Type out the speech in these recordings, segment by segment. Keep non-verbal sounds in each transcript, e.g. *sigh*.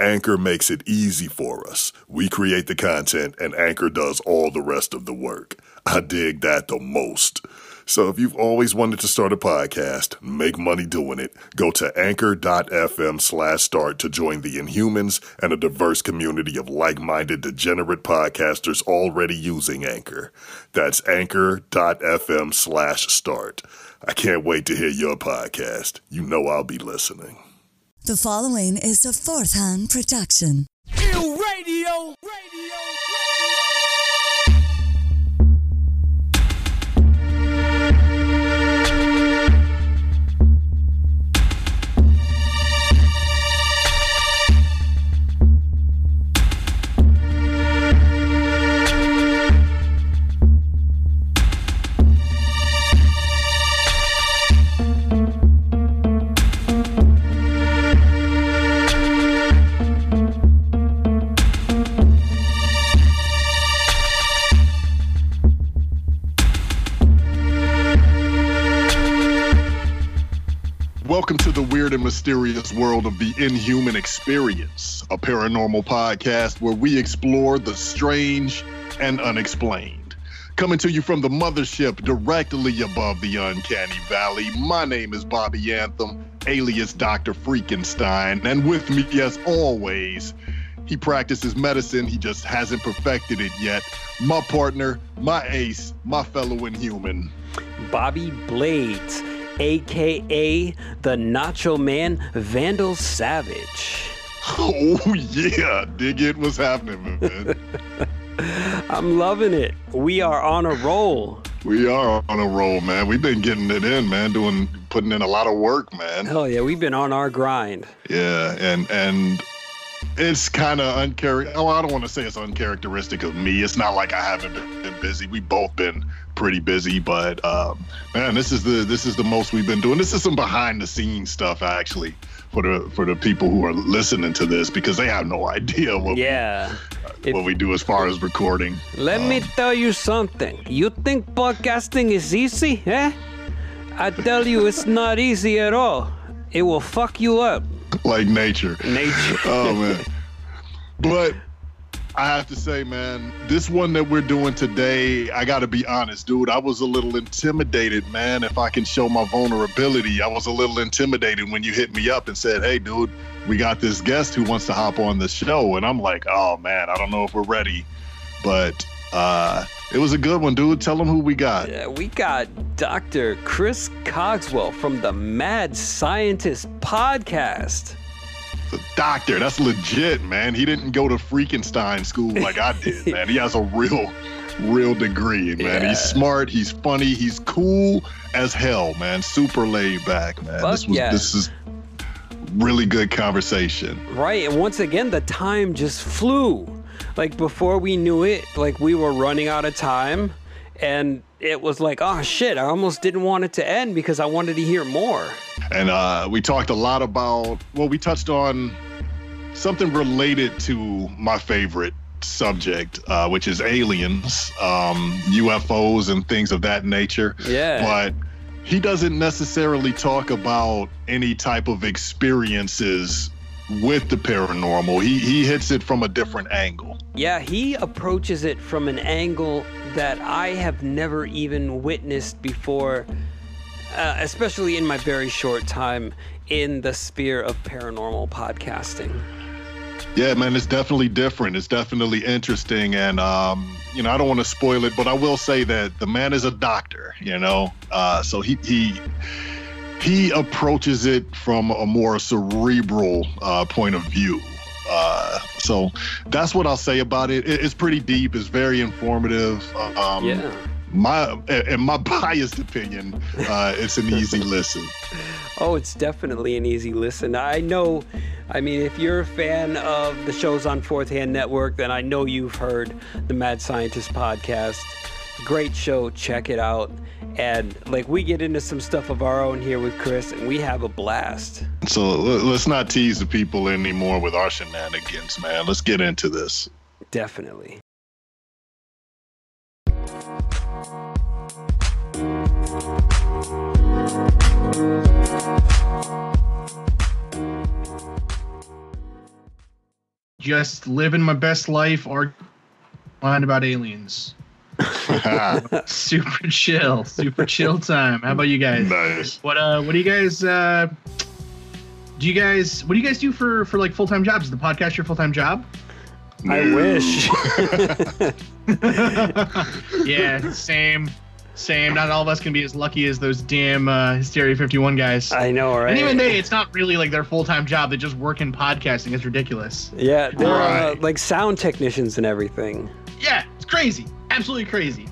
Anchor makes it easy for us. We create the content and Anchor does all the rest of the work. I dig that the most. So if you've always wanted to start a podcast, make money doing it, go to anchor.fm slash start to join the Inhumans and a diverse community of like-minded degenerate podcasters already using Anchor. That's anchor.fm slash start. I can't wait to hear your podcast. You know I'll be listening. The following is a fourth hand production. Ill radio, radio. Weird and mysterious world of the Inhuman Experience, a paranormal podcast where we explore the strange and unexplained. Coming to you from the mothership directly above the uncanny valley, my name is Bobby Anthem, alias Dr. Freakenstein, and with me, as always, he practices medicine, he just hasn't perfected it yet. My partner, my ace, my fellow inhuman. Bobby Blades, aka the Nacho Man Vandal Savage. Oh, yeah, dig it, what's happening, man? *laughs* I'm loving it. We are on a roll. We are on a roll, man. We've been getting it in, man. Doing, putting in a lot of work, man. Hell yeah, we've been on our grind. Yeah, and and it's kind of uncharacteristic. Oh, I don't want to say it's uncharacteristic of me. It's not like I haven't been busy. We both been pretty busy, but um, man, this is the this is the most we've been doing. This is some behind the scenes stuff, actually, for the for the people who are listening to this because they have no *laughs* idea what Yeah. we, what we do as far as recording. Let me tell you something. You think podcasting is easy, eh? I tell you, it's not easy at all. It will fuck you up. like nature. Nature. oh man. *laughs* But I have to say, man, this one that we're doing today, I got to be honest, dude. I was a little intimidated, man. If I can show my vulnerability, I was a little intimidated when you hit me up and said, "Hey, dude, we got this guest who wants to hop on the show," and I'm like, "Oh man, I don't know if we're ready," but uh, it was a good one, dude. Tell them who we got. Yeah, we got Dr. Chris Cogswell from the Mad Scientist podcast. The doctor, that's legit, man. He didn't go to Freakenstein school like I did, *laughs* man. He has a real, real degree, man. Yeah. He's smart, he's funny, he's cool as hell, man. Super laid back, man. Fuck this was yeah. this is really good conversation. Right, and once again, the time just flew. Like before we knew it, like we were running out of time, and it was like, oh shit, I almost didn't want it to end because I wanted to hear more. And uh, we talked a lot about well, we touched on something related to my favorite subject, uh, which is aliens, um, UFOs, and things of that nature. Yeah. But he doesn't necessarily talk about any type of experiences with the paranormal. He he hits it from a different angle. Yeah, he approaches it from an angle that I have never even witnessed before, uh, especially in my very short time in the sphere of paranormal podcasting. Yeah, man, it's definitely different. It's definitely interesting, and um, you know, I don't want to spoil it, but I will say that the man is a doctor. You know, uh, so he he he approaches it from a more cerebral uh, point of view. Uh, so that's what I'll say about it. it. It's pretty deep. It's very informative. Um, Yeah. My in my *laughs* biased opinion, uh, it's an easy listen. Oh, it's definitely an easy listen. I know, I mean, if you're a fan of the shows on Fourth Hand Network, then I know you've heard the Mad Scientist podcast. Great show, check it out. And like, we get into some stuff of our own here with Chris, and we have a blast. So let's not tease the people anymore with our shenanigans, man. Let's get into this. Definitely. Just living my best life or mind about aliens. *laughs* *laughs* Super chill, super chill time. How about you guys? nice. What uh what do you guys uh do you guys what do you guys do for for like full-time jobs? Is the podcast your full-time job? I wish. *laughs* yeah, same. Same. Not all of us can be as lucky as those damn uh, Hysteria 51 guys. I know, right? And even they, it's not really like their full-time job. They just work in podcasting. It's ridiculous. yeah, they're uh, like sound technicians and everything. Yeah, it's crazy. Absolutely crazy.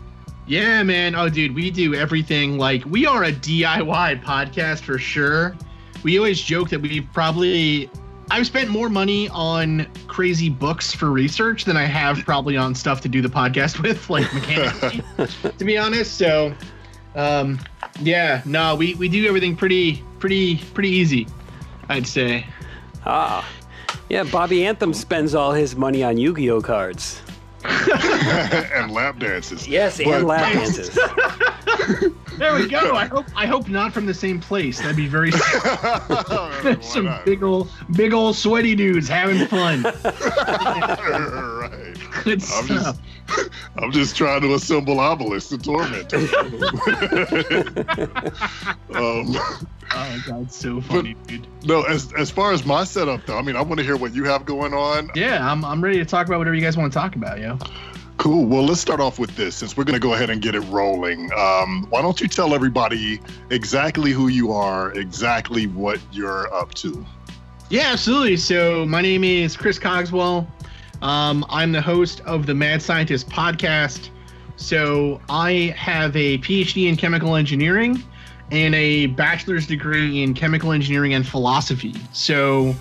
Yeah, man. Oh, dude, we do everything. Like, we are a DIY podcast for sure. We always joke that we've probably. I've spent more money on crazy books for research than I have probably on stuff to do the podcast *laughs* with, like mechanically, to be honest. So, um, yeah, no, we, we do everything pretty, pretty, pretty easy, I'd say. Ah. Yeah, Bobby Anthem spends all his money on Yu Gi Oh cards. *laughs* *laughs* and lap dances. Yes, But- and lap dances. There we go. I *laughs* hope I hope not from the same place. That'd be very *laughs* Why *laughs* some not? big old big old sweaty dudes having fun. right. Good I'm stuff. just, I'm just trying to assemble obelisks to torment him. um, Oh god, so funny, dude. no, as as far as my setup though, I mean, I want to hear what you have going on. Yeah, I'm I'm ready to talk about whatever you guys want to talk about, yo. Cool. Well, let's start off with this since we're going to go ahead and get it rolling. Um, why don't you tell everybody exactly who you are, exactly what you're up to? Yeah, absolutely. So my name is Chris Cogswell. Um, I'm the host of the Mad Scientist podcast. So I have a PhD in chemical engineering and a bachelor's degree in chemical engineering and philosophy. So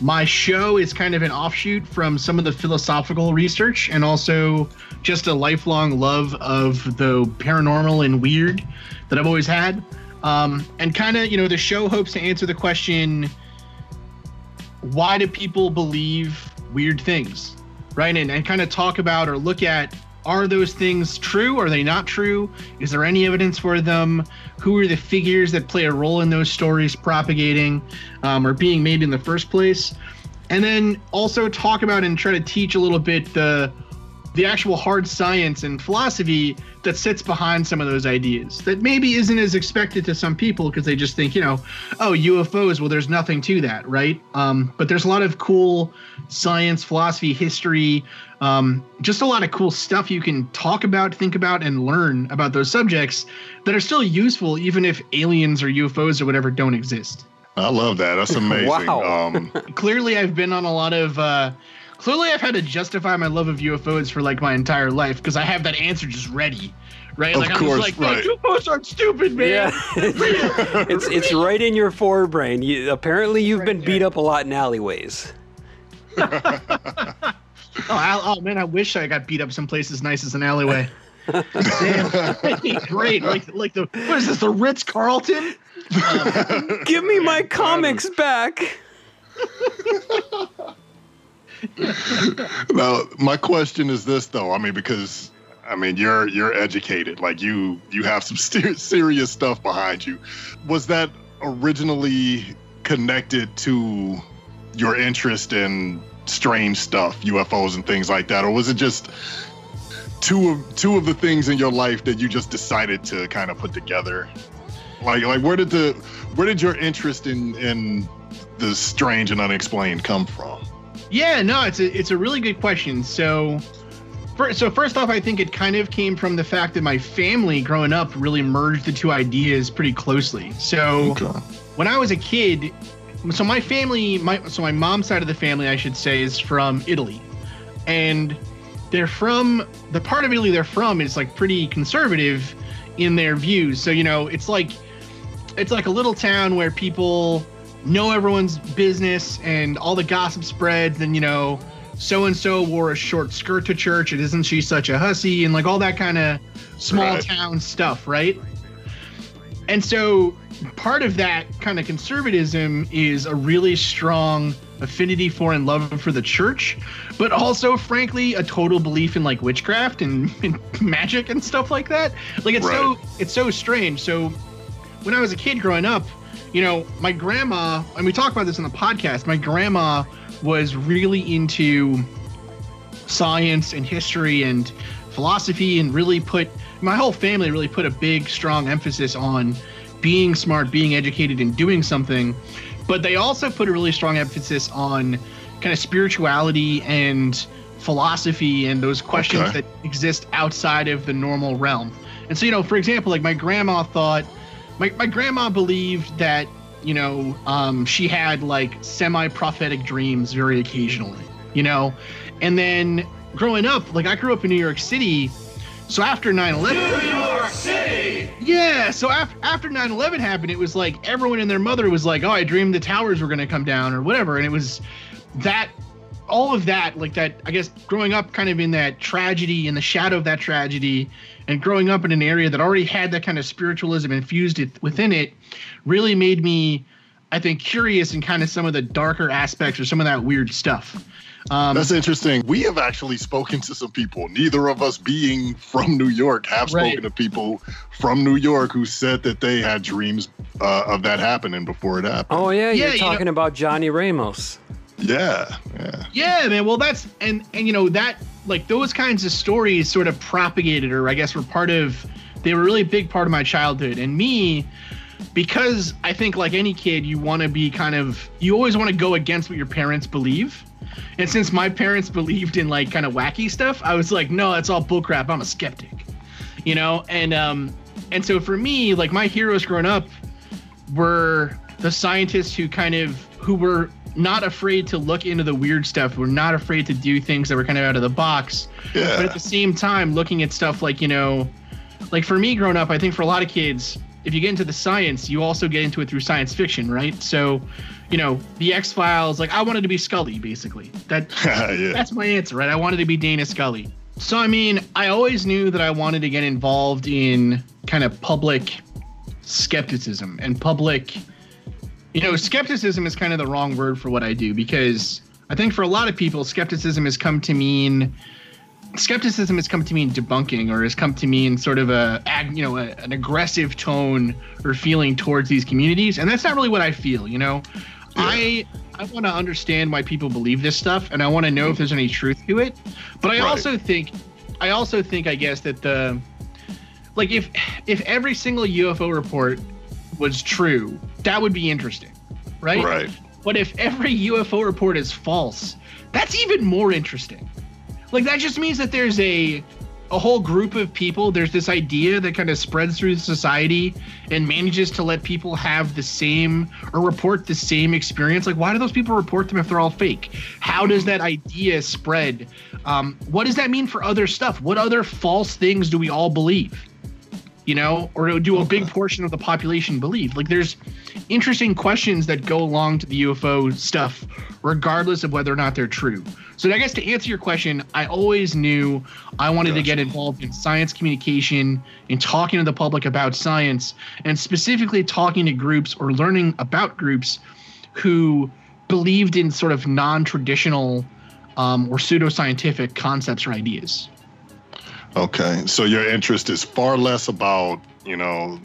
my show is kind of an offshoot from some of the philosophical research and also just a lifelong love of the paranormal and weird that I've always had. Um, and kind of, you know, the show hopes to answer the question why do people believe weird things right and, and kind of talk about or look at are those things true? Are they not true? Is there any evidence for them? Who are the figures that play a role in those stories propagating um, or being made in the first place? And then also talk about and try to teach a little bit the the actual hard science and philosophy that sits behind some of those ideas that maybe isn't as expected to some people because they just think you know oh ufos well there's nothing to that right um, but there's a lot of cool science philosophy history um, just a lot of cool stuff you can talk about think about and learn about those subjects that are still useful even if aliens or ufos or whatever don't exist I love that. That's *laughs* amazing. Wow. Um, *laughs* clearly I've been on a lot of uh clearly I've had to justify my love of UFOs for like my entire life because I have that answer just ready. Right? Of like I'm course, just like, right. no, UFOs aren't stupid, man. Yeah, *laughs* *laughs* it's it's right in your forebrain. You, apparently, you've been beat up a lot in alleyways. *laughs* Oh, I, oh man, I wish I got beat up someplace as nice as an alleyway. Damn, great. Like like the what is this, the Ritz Carlton? Give me my comics back. *laughs* now, my question is this, though. I mean, because I mean, you're you're educated. Like you you have some *laughs* ser- serious stuff behind you. Was that originally connected to your interest in strange stuff, UFOs and things like that, or was it just two of two of the things in your life that you just decided to kind of put together? Like like where did the where did your interest in in the strange and unexplained come from? Yeah, no, it's a it's a really good question. So, first, so first off, I think it kind of came from the fact that my family growing up really merged the two ideas pretty closely. So, Okay. when I was a kid, so my family, my so my mom's side of the family, I should say, is from Italy, and they're from the part of Italy they're from is like pretty conservative in their views. So you know, it's like it's like a little town where people know everyone's business and all the gossip spreads and you know so and so wore a short skirt to church and isn't she such a hussy and like all that kind of small Right. town stuff right? And so part of that kind of conservatism is a really strong affinity for and love for the church but also frankly a total belief in like witchcraft and, *laughs* and magic and stuff like that. Like it's so it's so strange. So when I was a kid growing up, you know, my grandma, and we talk about this in the podcast, my grandma was really into science and history and philosophy and really put my whole family really put a big strong emphasis on being smart, being educated and doing something. But they also put a really strong emphasis on kind of spirituality and philosophy and those questions Okay. that exist outside of the normal realm. And so, you know, for example, like my grandma thought my, my grandma believed that you know um, she had like semi-prophetic dreams very occasionally you know? And then growing up like i grew up in new york city so after 9-11 new york city! Yeah so after, after 9-11 happened it was like everyone and their mother was like oh i dreamed the towers were going to come down or whatever and it was that all of that like that i guess growing up kind of in that tragedy in the shadow of that tragedy and growing up in an area that already had that kind of spiritualism infused it within it really made me i think curious in kind of some of the darker aspects or some of that weird stuff um, That's interesting. We have actually spoken to some people, neither of us being from New York, have Right. spoken to people from New York who said that they had dreams uh, of that happening before it happened. Oh yeah, Yeah, you're you know- talking about Johnny Ramos. Yeah, yeah. Yeah, man. Well, that's and and you know that like those kinds of stories sort of propagated, or I guess were part of. They were a really big part of my childhood, and me, because I think like any kid, you want to be kind of you always want to go against what your parents believe. And since my parents believed in like kind of wacky stuff, I was like, no, that's all bullcrap. I'm a skeptic, you know. And um, and so for me, like my heroes growing up were the scientists who kind of who were not afraid to look into the weird stuff We're not afraid to do things that were kind of out of the box but at the same time looking at stuff like you know like for me growing up i think for a lot of kids if you get into the science you also get into it through science fiction right so you know the x files like i wanted to be scully basically that *laughs* yeah. that's my answer, right? I wanted to be Dana Scully. So, I mean, I always knew that I wanted to get involved in kind of public skepticism and public, you know, skepticism is kind of the wrong word for what I do because I think for a lot of people, skepticism has come to mean. Skepticism has come to mean debunking, or has come to mean sort of a, ag- you know, a, an aggressive tone or feeling towards these communities, and that's not really what I feel. You know, I I want to understand why people believe this stuff, and I want to know if there's any truth to it. But I Right. also think, I also think, I guess that the, like if if every single UFO report was true, that would be interesting, right? Right. But if every UFO report is false, that's even more interesting. Like that just means that there's a a whole group of people, there's this idea that kind of spreads through society and manages to let people have the same or report the same experience. Like, why do those people report them if they're all fake? How does that idea spread? Um, what does that mean for other stuff? What other false things do we all believe? You know, or do a big portion of the population believe? Like, there's interesting questions that go along to the UFO stuff, regardless of whether or not they're true. So, I guess to answer your question, I always knew I wanted to get involved in science communication, and talking to the public about science, and specifically talking to groups or learning about groups who believed in sort of non-traditional um, or pseudoscientific concepts or ideas. Okay. So your interest is far less about, you know,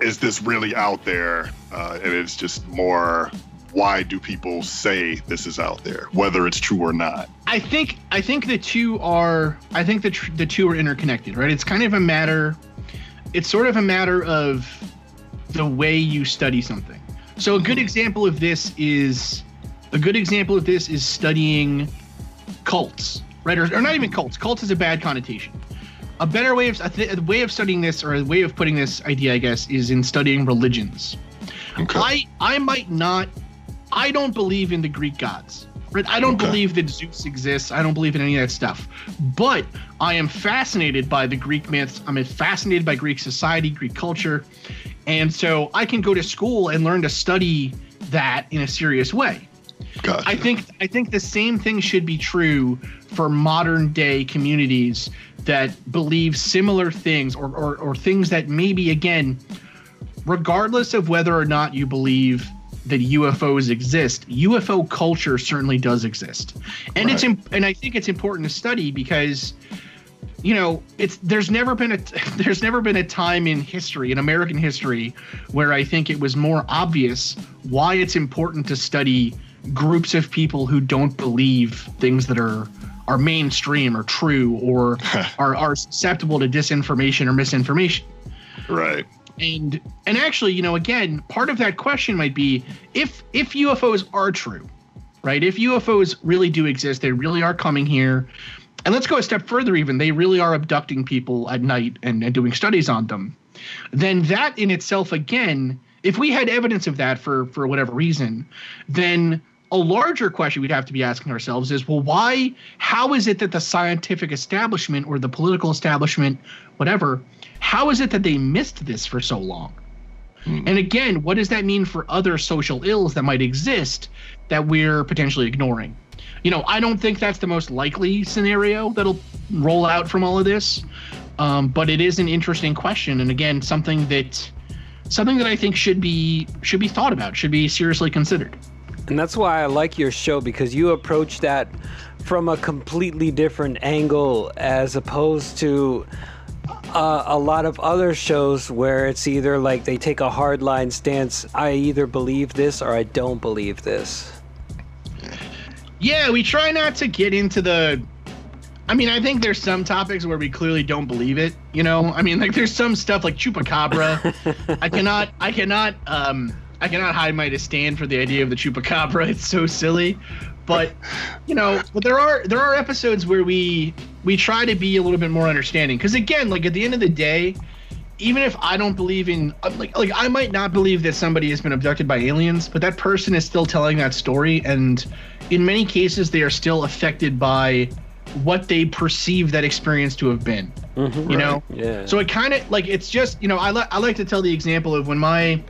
is this really out there? Uh, and it's just more, why do people say this is out there, whether it's true or not? I think I think the two are I think the tr- the two are interconnected, right? It's kind of a matter it's sort of a matter of the way you study something. So a good example of this is a good example of this is studying cults, right? Or, not even cults. Cults is a bad connotation. A better way of a way of studying this, or a way of putting this idea, I guess, is in studying religions. Okay. I I might not. I don't believe in the Greek gods. Right? I don't Okay. believe that Zeus exists. I don't believe in any of that stuff. But I am fascinated by the Greek myths. I'm fascinated by Greek society, Greek culture, and so I can go to school and learn to study that in a serious way. Gotcha. I think I think the same thing should be true for modern day communities that believe similar things or, or, or things that maybe again, regardless of whether or not you believe that UFOs exist, UFO culture certainly does exist, and it's imp- and I think it's important to study because you know it's there's never been a *laughs* there's never been a time in history in american history where i think it was more obvious why it's important to study groups of people who don't believe things that are are mainstream or true or *laughs* are, are susceptible to disinformation or misinformation. Right. and and actually you know again part of that question might be if if ufos are true right? If ufos really do exist they really are coming here. And let's go a step further even. They really are abducting people at night and, and doing studies on them. Then that in itself again if we had evidence of that for for whatever reason then a larger question we'd have to be asking ourselves is well why how is it that the scientific establishment or the political establishment whatever how is it that they missed this for so long? And again what does that mean for other social ills that might exist that we're potentially ignoring? You know i don't think that's the most likely scenario that'll roll out from all of this um, but it is an interesting question. And again something that something that i think should be should be thought about should be seriously considered And that's why I like your show because you approach that from a completely different angle as opposed to uh, a lot of other shows where it's either like they take a hard line stance I either believe this or I don't believe this. yeah we try not to get into the i mean i think there's some topics where we clearly don't believe it you know i mean like there's some stuff like chupacabra *laughs* i cannot i cannot um i cannot hide my disdain for the idea of the chupacabra it's so silly but you know but there are there are episodes where we we try to be a little bit more understanding because again like at the end of the day even if I don't believe in like like I might not believe that somebody has been abducted by aliens, but that person is still telling that story and in many cases they are still affected by what they perceive that experience to have been. Mm-hmm, you know? Yeah. So it kind of like it's just, you know, I like I like to tell the example of when my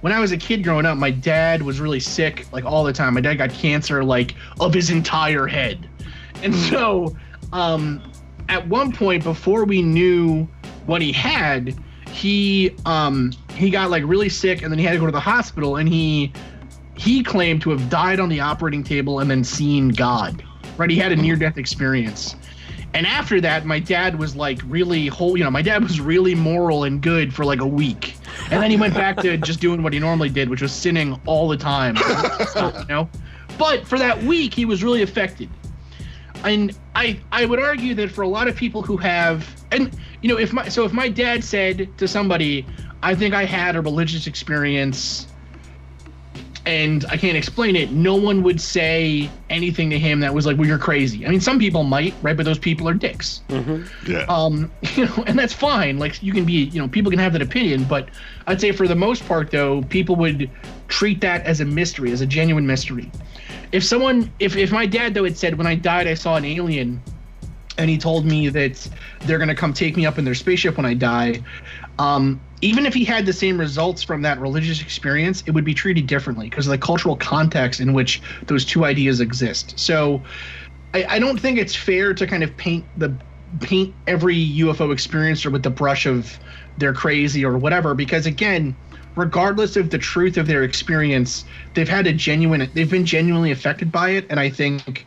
when I was a kid growing up, my dad was really sick like all the time. My dad got cancer like of his entire head. And *laughs* so um at one point before we knew what he had, he um he got like really sick and then he had to go to the hospital and he he claimed to have died on the operating table and then seen God. Right? He had a near death experience. And after that, my dad was like really whole, you know, my dad *laughs* was really moral and good for like a week. And then he went back to just doing what he normally did, which was sinning all the time. *laughs* you know? But for that week, he was really affected. And I I would argue that for a lot of people who have and you know, if my so if my dad said to somebody, I think I had a religious experience and I can't explain it, no one would say anything to him that was like, well, you're crazy. I mean, some people might, right? But those people are dicks. Yeah. Um, *laughs* you know, and that's fine. Like you can be, you know, people can have that opinion, but I'd say for the most part, though, people would treat that as a mystery, as a genuine mystery. If someone, if if my dad though had said when I died I saw an alien, and he told me that they're gonna come take me up in their spaceship when I die, um, even if he had the same results from that religious experience, it would be treated differently because of the cultural context in which those two ideas exist. So, I, I don't think it's fair to kind of paint the paint every UFO experiencer with the brush of they're crazy or whatever because again, regardless of the truth of their experience, they've had a genuine they've been genuinely affected by it and I think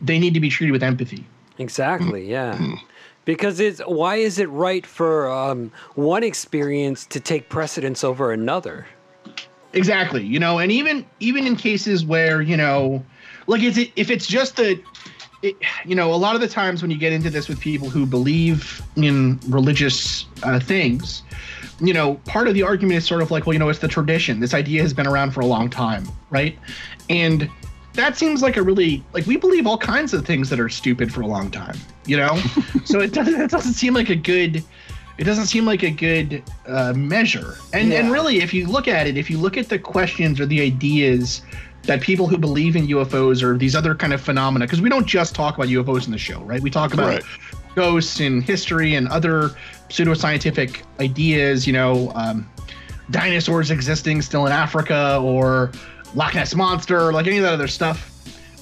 they need to be treated with empathy. Exactly. Yeah. *clears throat* Because it's why is it right for um, one experience to take precedence over another? Exactly. You know, and even even in cases where you know, like is it if it's just the, you know, a lot of the times when you get into this with people who believe in religious uh, things, you know, part of the argument is sort of like, well, you know, it's the tradition. This idea has been around for a long time, right? And that seems like a really like we believe all kinds of things that are stupid for a long time, you know. *laughs* so it doesn't it doesn't seem like a good it doesn't seem like a good uh, measure. And and really, if you look at it, if you look at the questions or the ideas that people who believe in UFOs or these other kind of phenomena, because we don't just talk about UFOs in the show, right? We talk about Right. ghosts and history and other pseudoscientific ideas, you know, um, dinosaurs existing still in Africa or Loch Ness Monster, like any of that other stuff.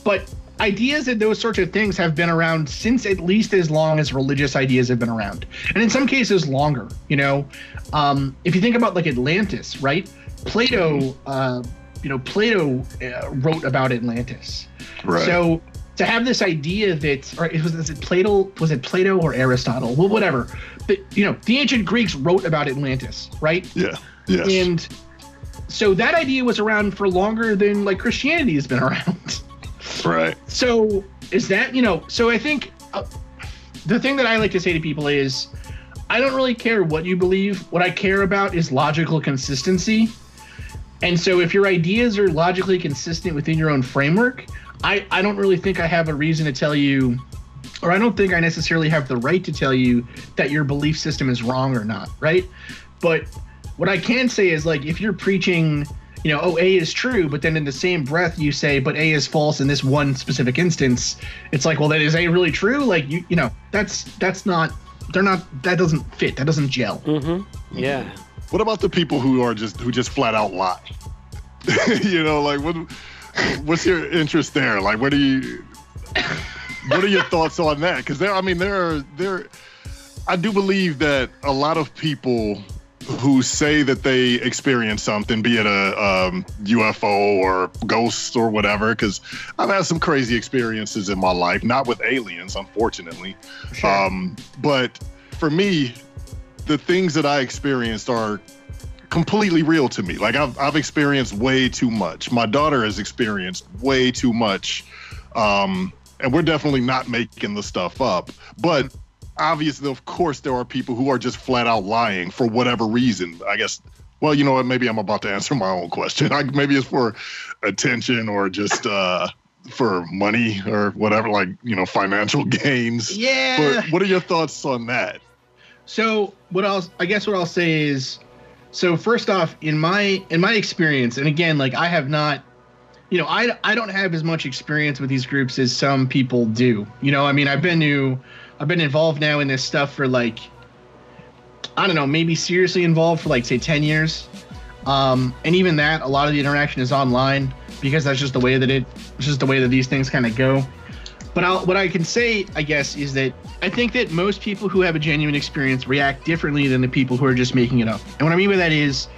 But ideas and those sorts of things have been around since at least as long as religious ideas have been around. And in some cases, longer, you know. Um, if you think about like Atlantis, right? Plato, uh, you know, Plato uh, wrote about Atlantis. Right. So to have this idea that, or it was, was it Plato? Was it Plato or Aristotle? Well, whatever. But you know, the ancient Greeks wrote about Atlantis, right? yeah. Yes. And so that idea was around for longer than like Christianity has been around. *laughs* right. So is that you know? So I think uh, the thing that I like to say to people is, I don't really care what you believe. What I care about is logical consistency. And so if your ideas are logically consistent within your own framework, I I don't really think I have a reason to tell you. Or I don't think I necessarily have the right to tell you that your belief system is wrong or not, right? But what I can say is like if you're preaching, you know, oh A is true, but then in the same breath you say, but A is false in this one specific instance, it's like, well, then is A really true? Like you, you know, that's that's not. They're not. That doesn't fit. That doesn't gel. Mm-hmm. Yeah. What about the people who are just who just flat out lie? *laughs* you know, like what what's your interest there? Like what do you what are your thoughts on that? Because there I mean there are there I do believe that a lot of people who say that they experience something, be it a um, UFO or ghosts or whatever, because I've had some crazy experiences in my life, not with aliens, unfortunately. Um, but for me, the things that I experienced are completely real to me. Like I've I've experienced way too much. My daughter has experienced way too much. Um, and we're definitely not making the stuff up. But obviously, of course, there are people who are just flat out lying for whatever reason. I guess. Well, you know what? Maybe I'm about to answer my own question. *laughs* I, maybe it's for attention or just uh, for money or whatever, like you know, financial *laughs* gains. Yeah. But what are your thoughts on that? So what I'll I guess what I'll say is, so first off, in my in my experience, and again, like I have not, you know, I I don't have as much experience with these groups as some people do. You know, I mean, I've been to, I've been involved now in this stuff for like, I don't know, maybe seriously involved for like say ten years, um, and even that, a lot of the interaction is online because that's just the way that it, it's just the way that these things kind of go. But I'll, what I can say, I guess, is that I think that most people who have a genuine experience react differently than the people who are just making it up. And what I mean by that is,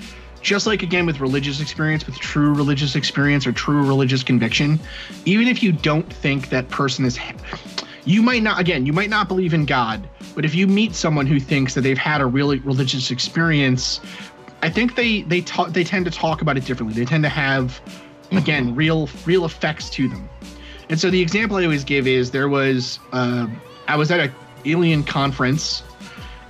just like again with religious experience, with true religious experience or true religious conviction, even if you don't think that person is, you might not, again, you might not believe in God, but if you meet someone who thinks that they've had a really religious experience, I think they they talk they tend to talk about it differently. They tend to have, again, real real effects to them. And so the example I always give is there was uh, I was at a alien conference,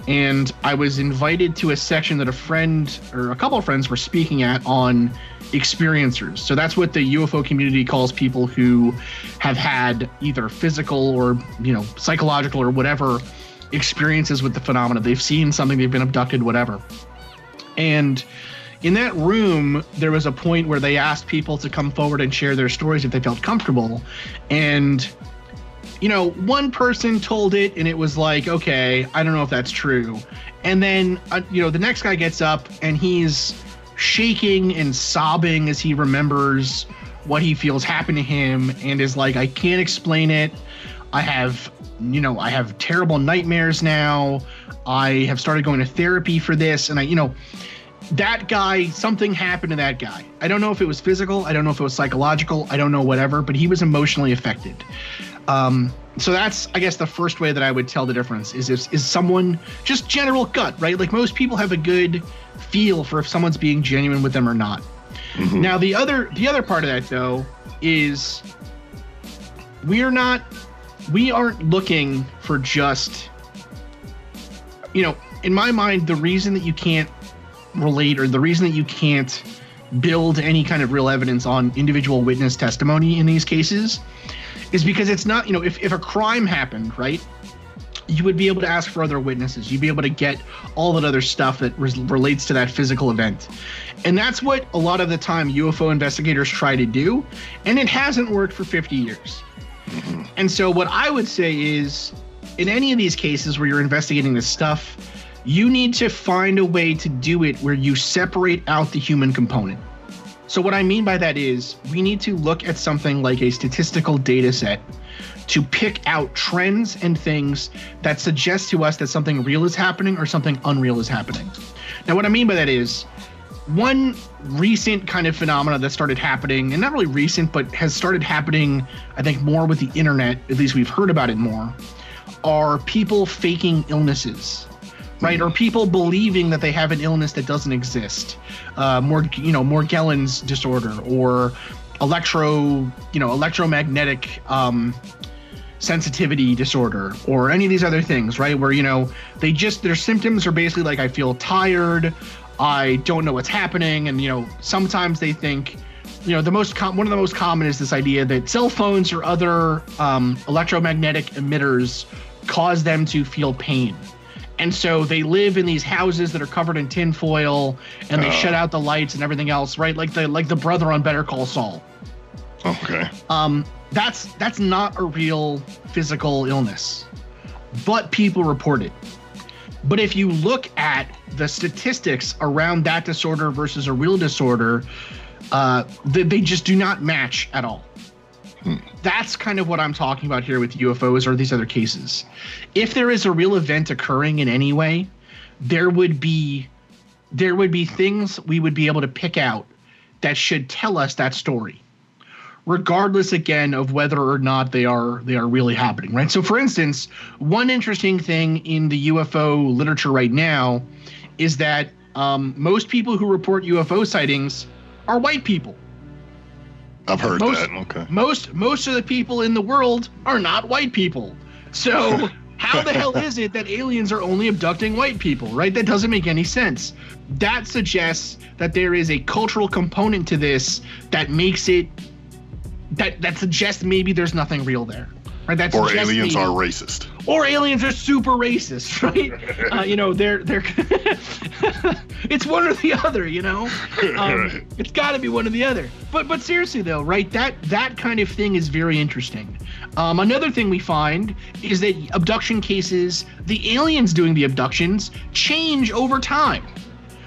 and I was invited to a section that a friend or a couple of friends were speaking at on experiencers. So that's what the UFO community calls people who have had either physical or you know psychological or whatever experiences with the phenomena. They've seen something, they've been abducted, whatever. And in that room, there was a point where they asked people to come forward and share their stories if they felt comfortable. And, you know, one person told it and it was like, okay, I don't know if that's true. And then, uh, you know, the next guy gets up and he's shaking and sobbing as he remembers what he feels happened to him and is like, I can't explain it. I have, you know, I have terrible nightmares now. I have started going to therapy for this. And I, you know, that guy, something happened to that guy. I don't know if it was physical. I don't know if it was psychological. I don't know whatever, but he was emotionally affected. Um, so that's, I guess, the first way that I would tell the difference is if, is someone just general gut, right? Like most people have a good feel for if someone's being genuine with them or not. Mm-hmm. Now the other the other part of that though is we're not we aren't looking for just you know in my mind the reason that you can't relate or the reason that you can't build any kind of real evidence on individual witness testimony in these cases is because it's not, you know, if, if a crime happened, right? You would be able to ask for other witnesses. You'd be able to get all that other stuff that res- relates to that physical event. And that's what a lot of the time UFO investigators try to do. And it hasn't worked for 50 years. Mm-hmm. And so, what I would say is in any of these cases where you're investigating this stuff, you need to find a way to do it where you separate out the human component. So, what I mean by that is we need to look at something like a statistical data set to pick out trends and things that suggest to us that something real is happening or something unreal is happening. Now, what I mean by that is one recent kind of phenomena that started happening, and not really recent, but has started happening, I think, more with the internet, at least we've heard about it more, are people faking illnesses. Right, or people believing that they have an illness that doesn't exist, uh, more you know more Morgellons disorder or electro you know electromagnetic um, sensitivity disorder or any of these other things, right? Where you know they just their symptoms are basically like I feel tired, I don't know what's happening, and you know sometimes they think, you know, the most com- one of the most common is this idea that cell phones or other um, electromagnetic emitters cause them to feel pain. And so they live in these houses that are covered in tinfoil, and they shut out the lights and everything else, right? Like the like the brother on Better Call Saul. Okay. Um, that's that's not a real physical illness, but people report it. But if you look at the statistics around that disorder versus a real disorder, uh, they, they just do not match at all. That's kind of what I'm talking about here with UFOs or these other cases. If there is a real event occurring in any way, there would be there would be things we would be able to pick out that should tell us that story regardless again of whether or not they are they are really happening right so for instance one interesting thing in the ufo literature right now is that um, most people who report ufo sightings are white people I've heard most, that. Okay. most most of the people in the world are not white people so *laughs* how the hell is it that aliens are only abducting white people right that doesn't make any sense that suggests that there is a cultural component to this that makes it that that suggests maybe there's nothing real there right that Or suggests aliens maybe- are racist. or aliens are super racist, *laughs* right? *laughs* uh, you know, they're they're. *laughs* it's one or the other, you know. Um, it's got to be one or the other. But but seriously though, right? That that kind of thing is very interesting. Um, another thing we find is that abduction cases, the aliens doing the abductions, change over time.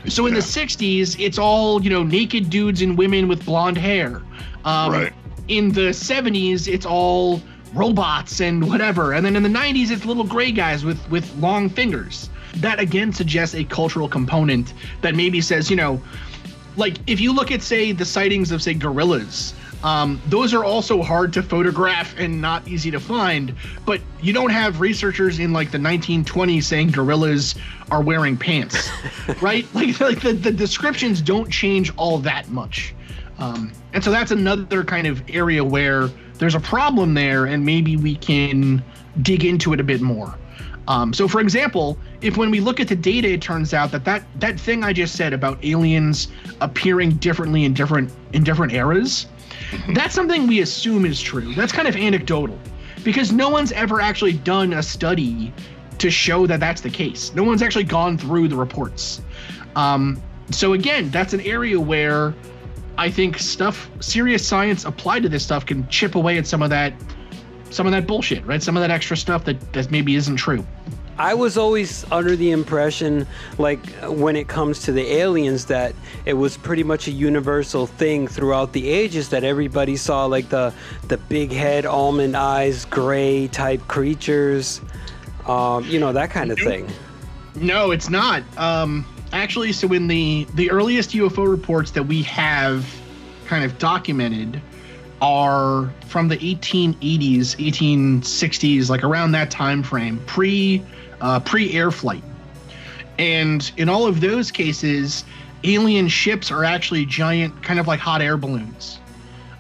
So in the 60s, it's all, you know, naked dudes and women with blonde hair. Um, Right. In the 70s, it's all robots and whatever. And then in the 90s, it's little gray guys with, with long fingers. That again suggests a cultural component that maybe says, you know, like if you look at, say, the sightings of, say, gorillas, um, those are also hard to photograph and not easy to find. But you don't have researchers in like the 1920s saying gorillas are wearing pants, *laughs* right? Like, like the, the descriptions don't change all that much. Um, and so that's another kind of area where there's a problem there, and maybe we can dig into it a bit more. Um, so, for example, if when we look at the data, it turns out that, that that thing I just said about aliens appearing differently in different in different eras, that's something we assume is true. That's kind of anecdotal, because no one's ever actually done a study to show that that's the case. No one's actually gone through the reports. Um, so again, that's an area where I think stuff, serious science applied to this stuff, can chip away at some of that, some of that bullshit, right? Some of that extra stuff that that maybe isn't true. I was always under the impression, like when it comes to the aliens, that it was pretty much a universal thing throughout the ages that everybody saw, like the the big head, almond eyes, gray type creatures, um, you know that kind of thing. No, it's not. Um, actually, so in the the earliest UFO reports that we have kind of documented are from the 1880s, 1860s, like around that time frame, pre uh, pre air flight. And in all of those cases, alien ships are actually giant, kind of like hot air balloons.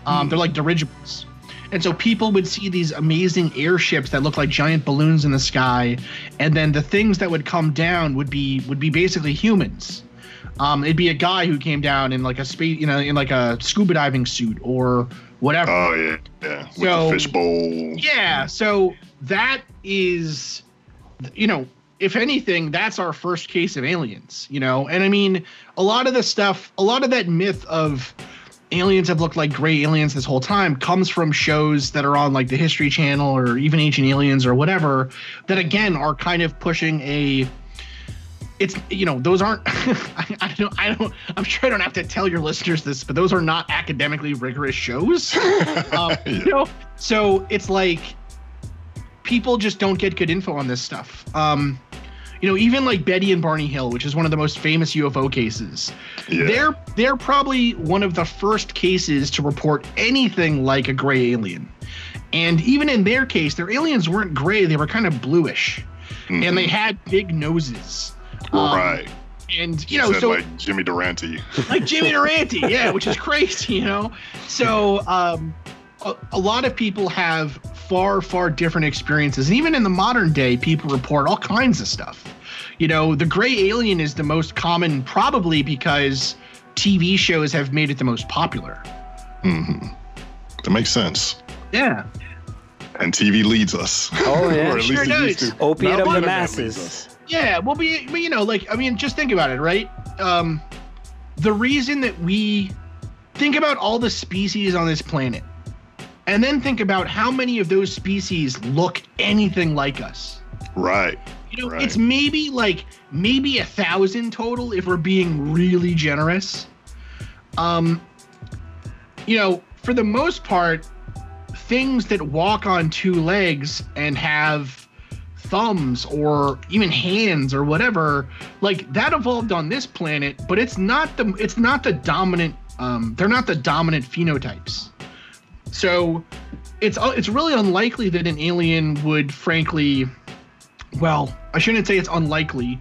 Um, They're like dirigibles. And so people would see these amazing airships that look like giant balloons in the sky, and then the things that would come down would be would be basically humans. um, it'd be a guy who came down in like a space, you know, in like a scuba diving suit or whatever. Oh yeah, yeah. With So- the fishbowl. Yeah, so that is, you know, if anything, that's our first case of aliens, you know? And I mean, a lot of the stuff, a lot of that myth of aliens have looked like gray aliens this whole time comes from shows that are on like the History Channel or even Ancient Aliens or whatever, that again are kind of pushing a. It's you know those aren't *laughs* I, I don't I don't I'm sure I don't have to tell your listeners this but those are not academically rigorous shows *laughs* um, you know so it's like people just don't get good info on this stuff. Um, you know, even like Betty and Barney Hill, which is one of the most famous UFO cases, Yeah. they're they're probably one of the first cases to report anything like a gray alien. And even in their case, their aliens weren't gray; they were kind of bluish, and they had big noses. Um, Mm-hmm. right. And you know, Said so like Jimmy Durante. like Jimmy *laughs* Durante, yeah, which is crazy, you know. So um, a, a lot of people have far, far different experiences, and even in the modern day, people report all kinds of stuff. You know, the gray alien is the most common, probably because TV shows have made it the most popular. Mm-hmm. That makes sense. Yeah, And TV leads us. Oh, yeah. *laughs* or at Sure least does. to. Opiate Now of the masses. yeah. Well, but, but you know, like I mean, just think about it, right? Um, the reason that we think about all the species on this planet, and then think about how many of those species look anything like us. Right. You know, Right. it's maybe like maybe a thousand total if we're being really generous. Um, you know, for the most part, things that walk on two legs and have thumbs or even hands or whatever, like that evolved on this planet, but it's not the it's not the dominant. Um, they're not the dominant phenotypes. So it's it's really unlikely that an alien would, frankly, well, I shouldn't say it's unlikely.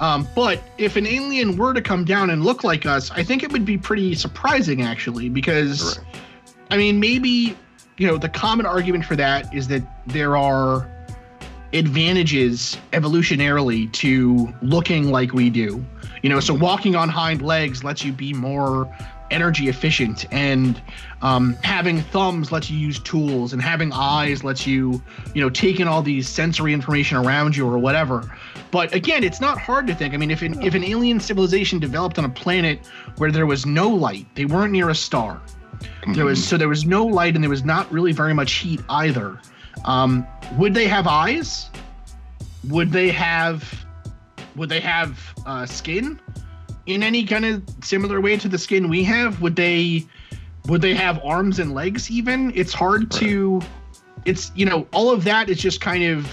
Um, but if an alien were to come down and look like us, I think it would be pretty surprising, actually, because, I mean, maybe, you know, the common argument for that is that there are advantages evolutionarily to looking like we do. You know, so walking on hind legs lets you be more energy efficient, and um, having thumbs lets you use tools, and having eyes lets you, you know, take in all these sensory information around you or whatever. But again, it's not hard to think. I mean, if an, if an alien civilization developed on a planet where there was no light, they weren't near a star. There was so there was no light and there was not really very much heat either. Um, would they have eyes? Would they have would they have uh, skin in any kind of similar way to the skin we have? Would they would they have arms and legs even? It's hard to it's you know all of that is just kind of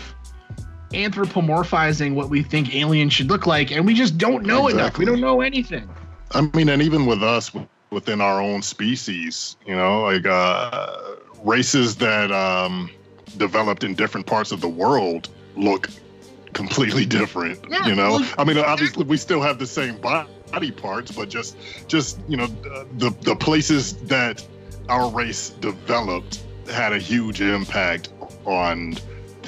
anthropomorphizing what we think aliens should look like and we just don't know enough. We don't know anything. I mean, and even with us within our own species, you know, like uh, races that um, developed in different parts of the world look completely different. Yeah, you know, well, I mean, obviously we still have the same bo- body parts, but just, just you know, the the places that our race developed had a huge impact on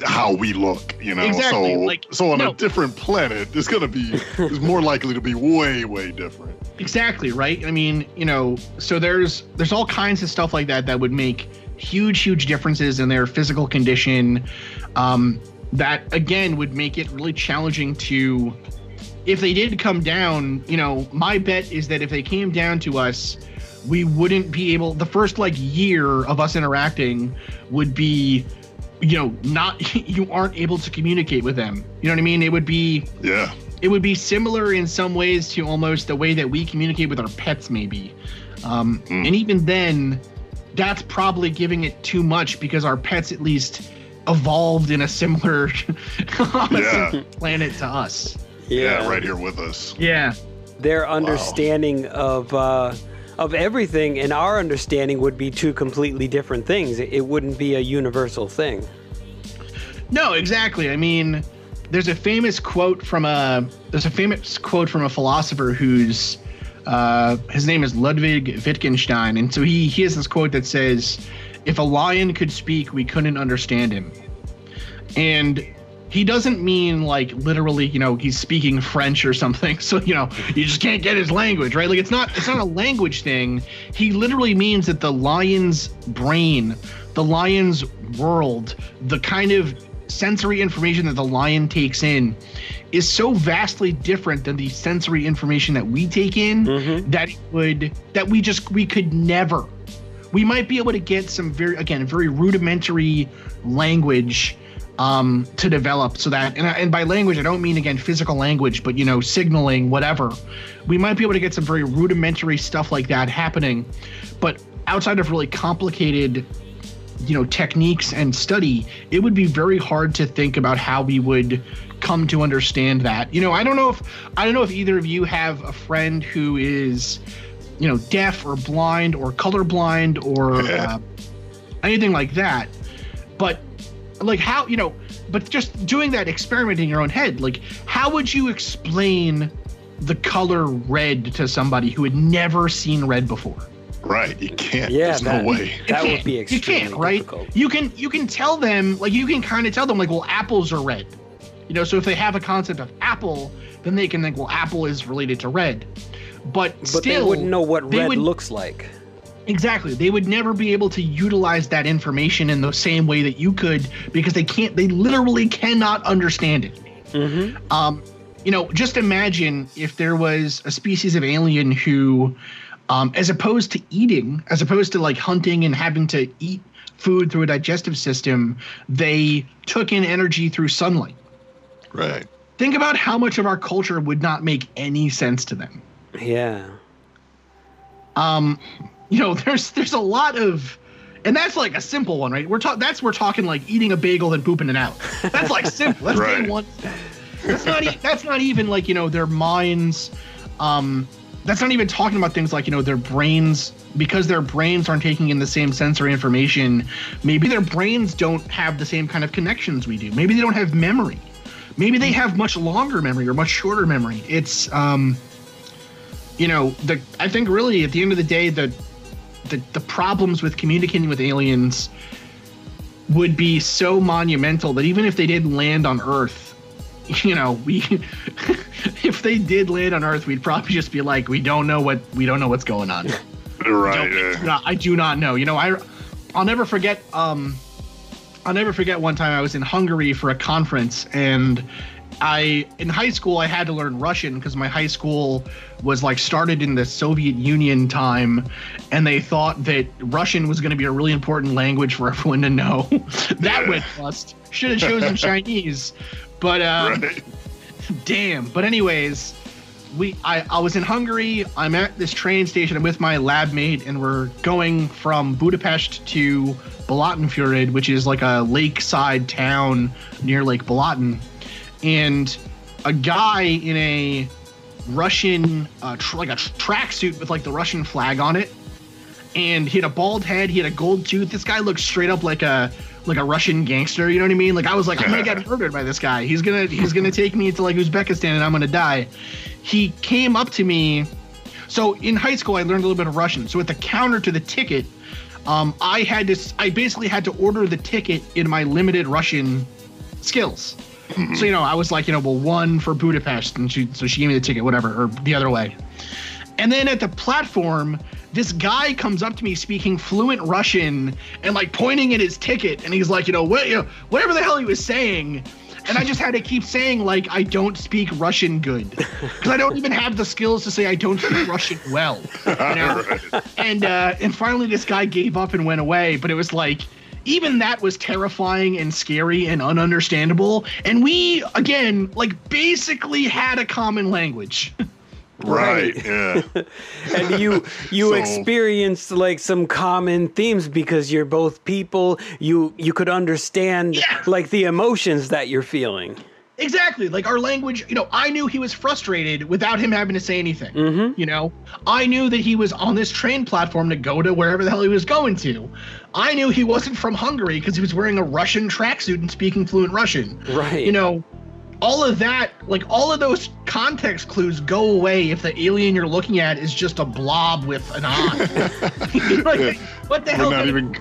how we look. You know, Exactly, so like, so on no. a different planet, it's gonna be *laughs* it's more likely to be way way different. Exactly, right? I mean, you know, so there's there's all kinds of stuff like that that would make huge huge differences in their physical condition um that again would make it really challenging to if they did come down, you know, my bet is that if they came down to us, we wouldn't be able the first like year of us interacting would be you know, not *laughs* you aren't able to communicate with them. You know what I mean? It would be Yeah. it would be similar in some ways to almost the way that we communicate with our pets maybe um, Mm. and even then that's probably giving it too much because our pets at least evolved in a similar *laughs* Yeah. similar *laughs* planet to us Yeah, right here with us. yeah Their understanding of uh, of everything and our understanding would be two completely different things. It, it wouldn't be a universal thing. no exactly i mean there's a famous quote from a there's a famous quote from a philosopher who's uh, his name is Ludwig Wittgenstein, and so he he has this quote that says, "If a lion could speak, we couldn't understand him." And he doesn't mean like literally, you know, he's speaking French or something. *laughs* So, you know, you just can't get his language, right? Like it's not it's not a language thing. He literally means that the lion's brain, the lion's world, the kind of sensory information that the lion takes in is so vastly different than the sensory information that we take in mm-hmm. that it would that we just we could never we might be able to get some very again very rudimentary language um, to develop so that and, and by language i don't mean again physical language but you know signaling whatever. We might be able to get some very rudimentary stuff like that happening but outside of really complicated you know techniques and study it would be very hard to think about how we would come to understand that. You know i don't know if i don't know if either of you have a friend who is you know deaf or blind or colorblind or *laughs* uh, anything like that but like how you know but just doing that experiment in your own head like how would you explain the color red to somebody who had never seen red before Right. You can't. Yeah, There's that- no way. That would can't. be you can't right difficult. you can you can tell them like you can kind of tell them like well apples are red you know so if they have a concept of apple then they can think well apple is related to red but, But still they wouldn't know what red would- looks like. Exactly they would never be able to utilize that information in the same way that you could because they can't they literally cannot understand it Mm-hmm. um, you know, just imagine if there was a species of alien who, um, as opposed to eating, as opposed to like hunting and having to eat food through a digestive system, they took in energy through sunlight. Right. Think about how much of our culture would not make any sense to them. Yeah. Um, you know, *laughs* there's there's a lot of and that's like a simple one, right? We're talking that's we're talking like eating a bagel and pooping it out. That's like *laughs* simple. That's day one. That's not e- that's not even like, you know, their minds um that's not even talking about things like, you know, their brains because their brains aren't taking in the same sensory information. Maybe their brains don't have the same kind of connections we do. Maybe they don't have memory. Maybe they have much longer memory or much shorter memory. It's um you know, the I think really at the end of the day the the, the problems with communicating with aliens would be so monumental that even if they did land on Earth, *laughs* you know, we *laughs* if they did land on Earth, we'd probably just be like, we don't know what we don't know what's going on. *laughs* Right. Don't- I do not know. You know, I I'll never forget um I'll never forget one time I was in Hungary for a conference and I in high school I had to learn Russian because my high school was like started in the Soviet Union time and they thought that Russian was going to be a really important language for everyone to know. *laughs* that went bust. Should have chosen Chinese. But um, Right. damn but anyways we I, I was in hungary i'm at this train station i'm with my lab mate and we're going from budapest to Balatonfüred, which is like a lakeside town near lake Balaton and a guy in a russian uh, tr- like a tracksuit with like the russian flag on it and he had a bald head he had a gold tooth. This guy looked straight up like a like a russian gangster you know what i mean? Like i was like i'm gonna get *laughs* murdered by this guy. He's gonna he's gonna take me to like uzbekistan and i'm gonna die. He came up to me. So in high school i learned a little bit of russian. So at the counter to the ticket um, i had to I basically had to order the ticket in my limited russian skills so you know i was like you know well one for budapest and she so she gave me the ticket whatever or the other way and then at the platform, this guy comes up to me speaking fluent Russian and like pointing at his ticket, and he's like, you know, what, you know, whatever the hell he was saying. And I just had to keep saying like I don't speak Russian good because I don't even have the skills to say I don't speak Russian well. You know? *laughs* And uh, and finally this guy gave up and went away. But it was like even that was terrifying and scary and ununderstandable. And we again like basically had a common language. *laughs* Right. Yeah. *laughs* and you you So- experienced like some common themes because you're both people you you could understand Yeah. like the emotions that you're feeling Exactly. Like our language, you know, I knew he was frustrated without him having to say anything. Mm-hmm. You know, I knew that he was on this train platform to go to wherever the hell he was going to. I knew he wasn't from Hungary because he was wearing a Russian tracksuit and speaking fluent Russian. Right. You know, all of that, like all of those context clues go away if the alien you're looking at is just a blob with an eye. *laughs* *laughs* like, what the hell? We're not could- even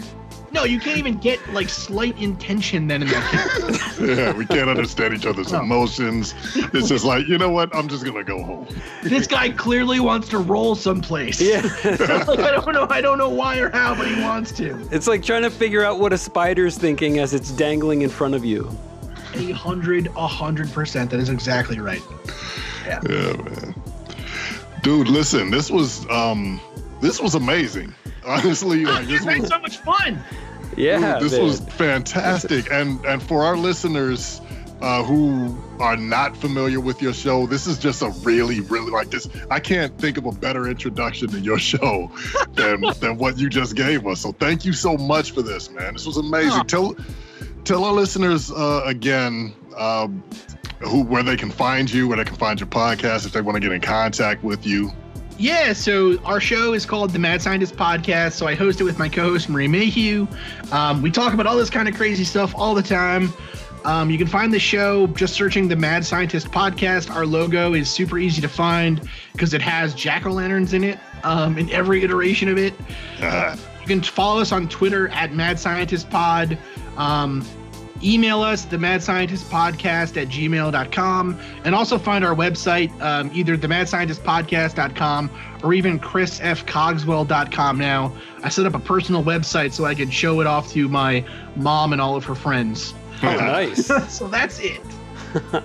No, you can't even get like slight intention then in that case. *laughs* Yeah, we can't understand each other's No. emotions. It's just like, you know what? I'm just gonna go home. this guy clearly wants to roll someplace. Yeah. *laughs* like, I don't know. I don't know why or how, but he wants to. It's like trying to figure out what a spider's thinking as it's dangling in front of you. A hundred, a hundred percent. That is exactly right. Yeah, man. Dude, listen, this was um this was amazing. Honestly, *laughs* like this was so much fun. Yeah. Dude, this man. was fantastic. And and for our listeners uh, who are not familiar with your show, this is just a really, really like this. I can't think of a better introduction to your show *laughs* than than what you just gave us. So thank you so much for this, man. This was amazing. Oh. Tell tell our listeners uh, again um, who where they can find you, where they can find your podcast, if they want to get in contact with you. Yeah, so our show is called the Mad Scientist Podcast. So I host it with my co-host Marie Mayhew. Um, we talk about all this kind of crazy stuff all the time. Um, you can find the show just searching the Mad Scientist Podcast. Our logo is super easy to find because it has jack o' lanterns in it um, in every iteration of it. Uh, You can follow us on Twitter at Mad Scientist Pod. Um, email us, the Mad Scientist Podcast at gmail.com. And also find our website, um, either the Mad Scientist Podcast.com or even chrisfcogswell.com now. I set up a personal website so I can show it off to my mom and all of her friends. Oh, nice. *laughs* so that's it. *laughs*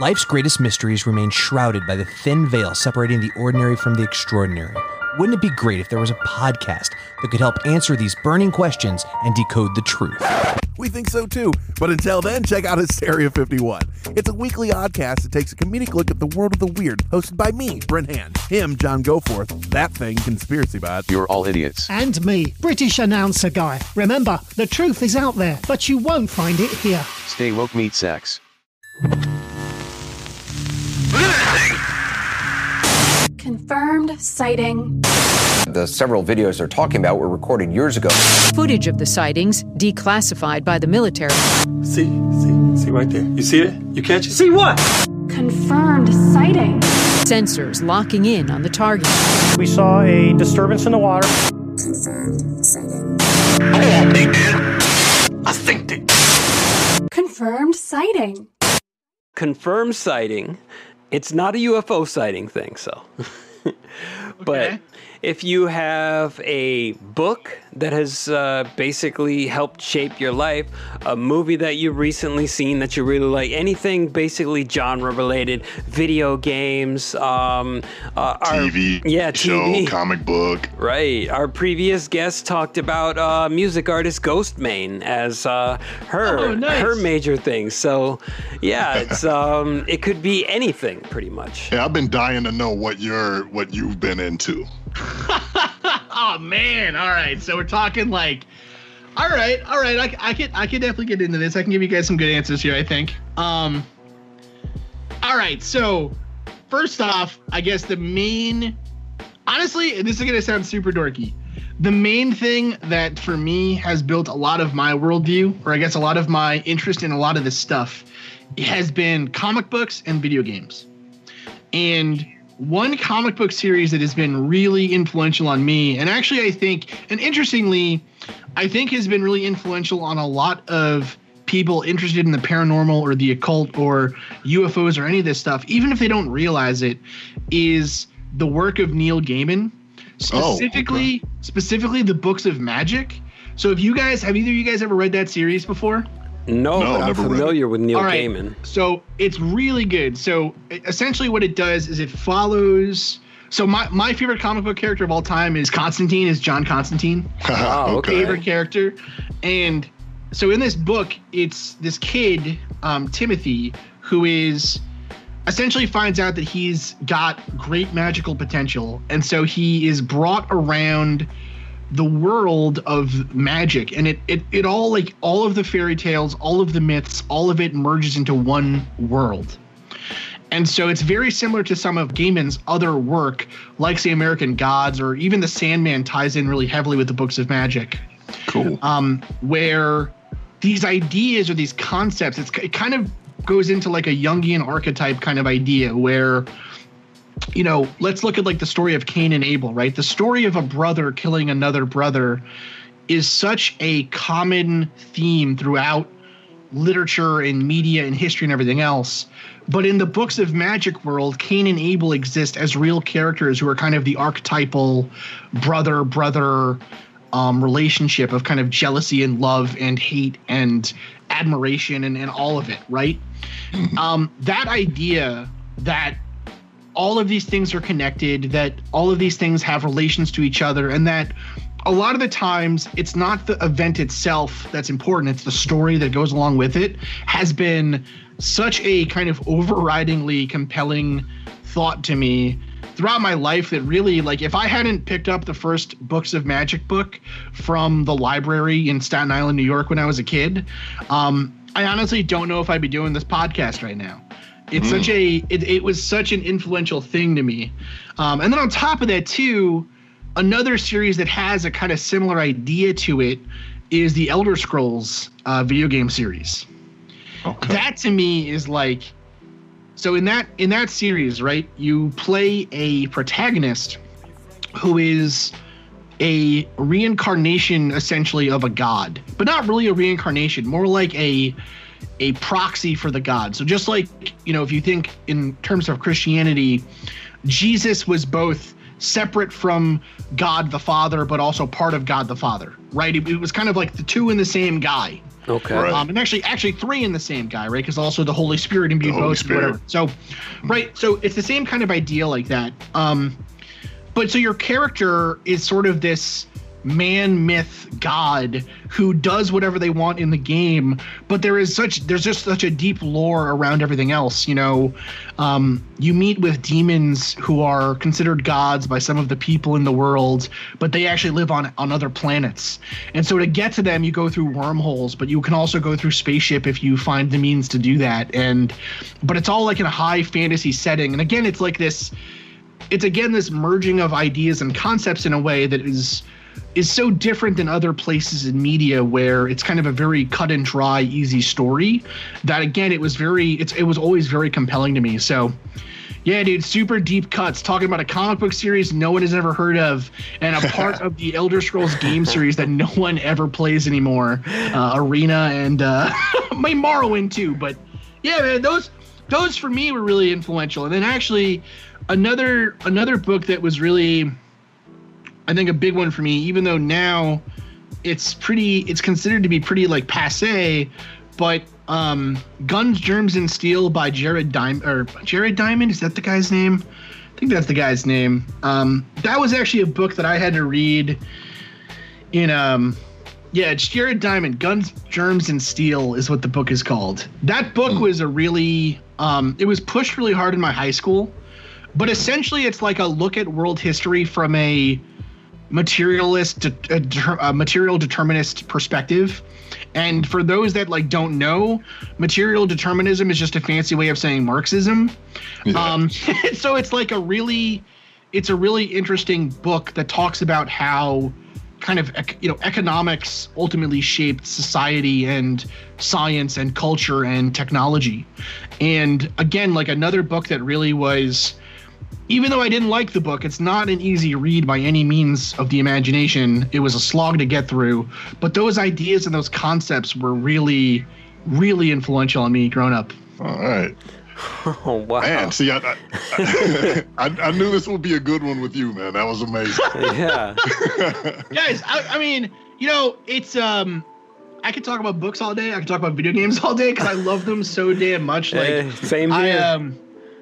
Life's greatest mysteries remain shrouded by the thin veil separating the ordinary from the extraordinary. Wouldn't it be great if there was a podcast that could help answer these burning questions and decode the truth? We think so too. But until then, check out Hysteria 51. It's a weekly oddcast that takes a comedic look at the world of the weird, hosted by me, Brent Hand, him, John Goforth, that thing, Conspiracy Bot. You're all idiots. And me, British announcer guy. Remember, the truth is out there, but you won't find it here. Stay woke, meet sex. Confirmed sighting. The several videos they're talking about were recorded years ago. Footage of the sightings declassified by the military. See, see, see right there. You see it? You catch it? See what? Confirmed sighting. Sensors locking in on the target. We saw a disturbance in the water. I think they. Confirmed sighting. Confirmed sighting. It's not a UFO sighting thing, so. *laughs* but Okay. If you have a book that has uh, basically helped shape your life, a movie that you've recently seen that you really like, anything basically genre related, video games, um, uh, our- TV yeah, show, TV. comic book. Right. Our previous guest talked about uh, music artist Ghostmane as uh, her Oh, nice. her major thing. So, yeah, it's *laughs* um, it could be anything pretty much. Yeah, I've been dying to know what you're what you've been into. *laughs* Oh man! All right, so we're talking like, all right, all right. I, I can I can definitely get into this. I can give you guys some good answers here. I think. Um. All right, so first off, I guess the main, honestly, this is gonna sound super dorky. The main thing that for me has built a lot of my worldview, or I guess a lot of my interest in a lot of this stuff, has been comic books and video games. And one comic book series that has been really influential on me, and actually, I think, and interestingly, I think has been really influential on a lot of people interested in the paranormal or the occult or UFOs or any of this stuff, even if they don't realize it, is the work of Neil Gaiman, Oh, specifically, specifically the books of magic. So, if you guys have either of you guys ever read that series before? No, No, I'm never familiar with Neil All right. Gaiman. So it's really good. So essentially, what it does is it follows. So my, my favorite comic book character of all time is Constantine. Is John Constantine *laughs* Oh, okay. favorite character? And so in this book, it's this kid, um, Timothy, who is essentially finds out that he's got great magical potential, and so he is brought around the world of magic. And it, it it all like all of the fairy tales all of the myths all of it merges into one world. And so it's very similar to some of Gaiman's other work like say American Gods or even the Sandman ties in really heavily with the books of magic. Cool. Um, where these ideas or these concepts, it's it kind of goes into like a Jungian archetype kind of idea where you know, let's look at like the story of Cain and Abel, right? The story of a brother killing another brother is such a common theme throughout literature and media and history and everything else. But in the books of magic world, Cain and Abel exist as real characters who are kind of the archetypal brother brother um, relationship of kind of jealousy and love and hate and admiration and, and all of it, right? *clears throat* um, that idea that all of these things are connected, that all of these things have relations to each other, and that a lot of the times it's not the event itself that's important, it's the story that goes along with it, has been such a kind of overridingly compelling thought to me throughout my life that really like if I hadn't picked up the first books of magic book from the library in Staten Island, New York when I was a kid, um, I honestly don't know if I'd be doing this podcast right now. It's Mm. such a it, it was such an influential thing to me. Um, and then on top of that too, another series that has a kind of similar idea to it is the Elder Scrolls uh, video game series. Okay. That to me is like so in that in that series, right? You play a protagonist who is a reincarnation essentially of a god, but not really a reincarnation, more like a a proxy for the god. So just like, you know, if you think in terms of Christianity, Jesus was both separate from God the Father, but also part of God the Father, right? It, it was kind of like the two in the same guy. Okay. Um, and actually, actually three in the same guy, right? Because also the Holy Spirit imbued Holy both, Spirit. whatever. So, right. So it's the same kind of idea like that. Um, but so your character is sort of this man myth god who does whatever they want in the game. But there is such there's just such a deep lore around everything else you know? Um, you meet with demons who are considered gods by some of the people in the world but they actually live on on other planets. And so to get to them you go through wormholes but you can also go through spaceship if you find the means to do that. And but it's all like in a high fantasy setting. And again it's like this it's again this merging of ideas and concepts in a way that is is so different than other places in media where it's kind of a very cut and dry easy story that again it was very it's it was always very compelling to me. So yeah dude super deep cuts talking about a comic book series no one has ever heard of and a part *laughs* of the elder scrolls game series that no one ever plays anymore uh, arena and uh *laughs* my morrowind too but yeah man those those for me were really influential. And then actually another another book that was really I think a big one for me, even though now it's pretty, it's considered to be pretty like passe, but um, Guns, Germs, and Steel by Jared Diamond, or Jared Diamond, is that the guy's name? I think that's the guy's name. Um, that was actually a book that I had to read in, um, yeah, it's Jared Diamond, Guns, Germs, and Steel is what the book is called. That book was a really, um, it was pushed really hard in my high school, but essentially it's like a look at world history from a materialist de- a deter- a material determinist perspective. And for those that like don't know material determinism is just a fancy way of saying marxism. Um *laughs* so it's like a really it's a really interesting book that talks about how kind of you know economics ultimately shaped society and science and culture and technology. And again like another book that really was even though I didn't like the book, it's not an easy read by any means of the imagination. It was a slog to get through, but those ideas and those concepts were really, really influential on me growing up. All right. *laughs* Oh wow. Man, see, I, I, *laughs* I, I knew this would be a good one with you, man. That was amazing. *laughs* yeah. Guys, I, I mean, you know, it's um, I could talk about books all day. I could talk about video games all day because I love them so damn much. Like, Eh, same I here. um,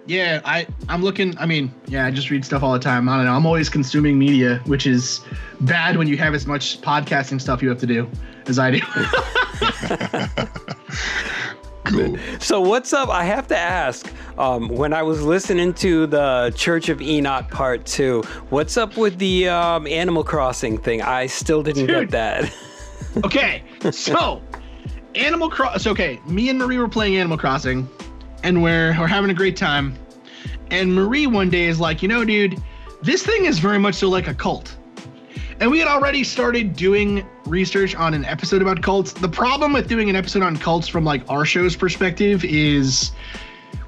yeah, I I'm looking. I mean, yeah, I just read stuff all the time. I don't know. I'm always consuming media, which is bad when you have as much podcasting stuff you have to do as I do. *laughs* cool. So what's up? I have to ask. Um, when I was listening to the Church of Enoch Part Two, what's up with the um, Animal Crossing thing? I still didn't Dude. get that. okay, so Animal Cross. Okay, me and Marie were playing Animal Crossing, and we're we're having a great time. And Marie one day is like, you know, dude, this thing is very much so like a cult. and we had already started doing research on an episode about cults. The problem with doing an episode on cults from like our show's perspective is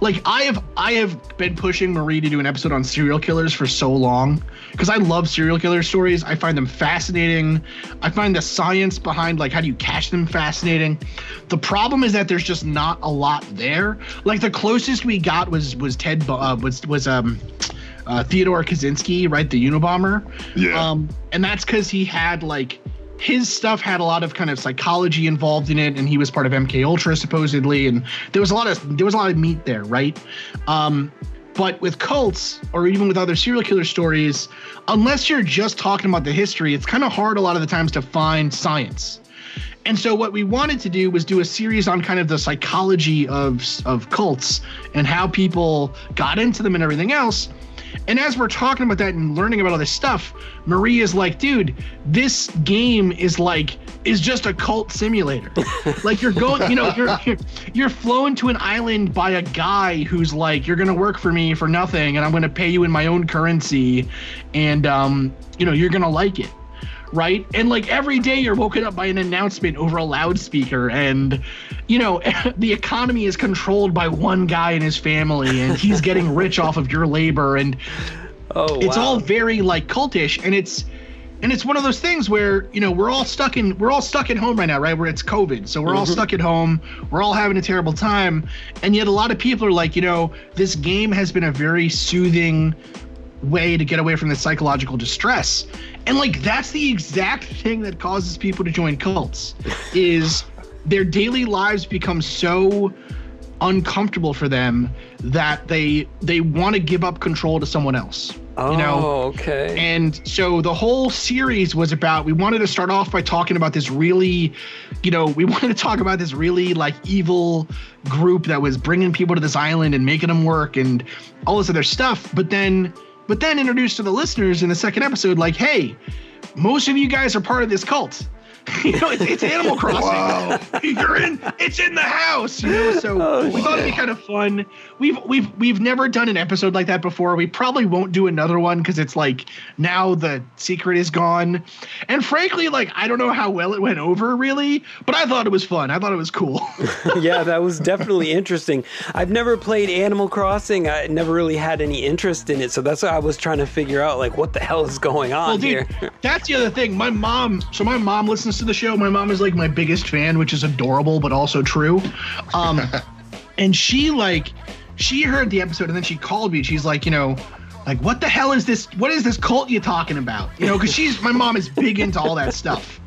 like I have I have been pushing Marie to do an episode on serial killers for so long because I love serial killer stories. I find them fascinating. I find the science behind like how do you catch them fascinating. The problem is that there's just not a lot there. Like the closest we got was was Ted uh, was was um uh, Theodore Kaczynski, right, the Unabomber. Yeah. Um, and that's because he had like his stuff had a lot of kind of psychology involved in it, and he was part of MK Ultra supposedly, and there was a lot of there was a lot of meat there, right? Um, but with cults or even with other serial killer stories, unless you're just talking about the history, it's kind of hard a lot of the times to find science. And so what we wanted to do was do a series on kind of the psychology of of cults and how people got into them and everything else. And as we're talking about that and learning about all this stuff, Marie is like, dude, this game is like is just a cult simulator. *laughs* like you're going, you know, you're, you're *laughs* you're flown to an island by a guy who's like, you're gonna work for me for nothing, and I'm gonna pay you in my own currency, and um, you know, you're gonna like it right? And like every day you're woken up by an announcement over a loudspeaker, and you know, *laughs* the economy is controlled by one guy and his family, and he's *laughs* getting rich off of your labor, and oh, it's wow. all very like cultish, and it's. And it's one of those things where you know we're all stuck in we're all stuck at home right now, right? Where it's COVID, so we're all Mhm. stuck at home. We're all having a terrible time, and yet a lot of people are like, you know, this game has been a very soothing way to get away from the psychological distress. And like that's the exact thing that causes people to join cults *laughs* is their daily lives become so uncomfortable for them that they they want to give up control to someone else. Oh, you know? Oh, okay. And so the whole series was about we wanted to start off by talking about this really, you know, we *laughs* wanted to talk about this really like evil group that was bringing people to this island and making them work and all this other stuff, but then but then introduced to the listeners in the second episode like, "Hey, most of you guys are part of this cult." *laughs* you know, it's, it's Animal Crossing. *laughs* You're in. It's in the house. You know, so Oh, we thought it'd be kind of fun. We've we've we've never done an episode like that before. We probably won't do another one because it's like now the secret is gone. And frankly, like I don't know how well it went over really, but I thought it was fun. I thought it was cool. *laughs* yeah, that was definitely interesting. I've never played Animal Crossing. I never really had any interest in it, so that's why I was trying to figure out like what the hell is going on well, dude, here. that's the other thing. My mom, so my mom listens to the show. My mom is like my biggest fan, which is adorable but also true. Um, *laughs* and she like, she heard the episode and then she called me. She's like, you know, like what the hell is this? What is this cult you talking about? You know, because she's my mom is big into all that stuff.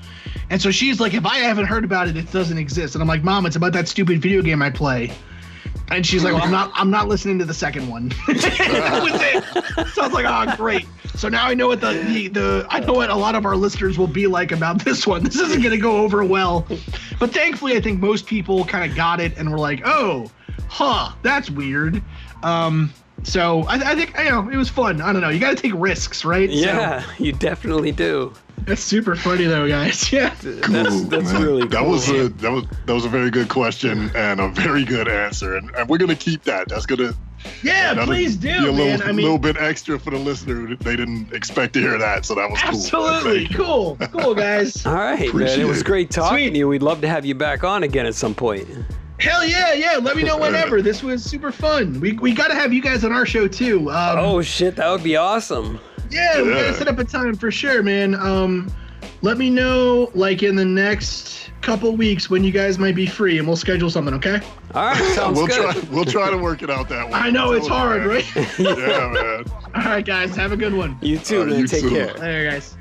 And so she's like, if I haven't heard about it, it doesn't exist. And I'm like, Mom, it's about that stupid video game I play. And she's like, well, I'm not, I'm not listening to the second one. *laughs* that was it. So I was like, oh, great. So now I know what the, the, the, I know what a lot of our listeners will be like about this one. This isn't going to go over well. But thankfully, I think most people kind of got it and were like, oh, huh, that's weird. Um, so I, I think, you know, it was fun. I don't know. You got to take risks, right? So- Yeah, you definitely do. That's super funny though, guys. *laughs* Yeah. That's that's Man, really that was a that was that was a very good question and a very good answer, and, and we're gonna keep that. That's gonna Yeah, that'll please be do, a little, man. I mean, little bit extra for the listener. They didn't expect to hear that, so that was cool. absolutely Thank cool, cool, *laughs* guys. All right, man. It was great talking Sweet. to you. We'd love to have you back on again at some point. Hell yeah, yeah. Let me know *laughs* whenever. This was super fun. We we got to have you guys on our show too. Um, Oh shit, that would be awesome. Yeah, we gotta set up a time for sure, man. Um, let me know like in the next couple weeks when you guys might be free, and we'll schedule something. Okay? All right, *laughs* sounds we'll good. try we'll try to work it out that way. I know it's hard, right? *laughs* yeah, man. *laughs* All right, guys. Have a good one. You too, All right, man. you Take too. care. Later, guys.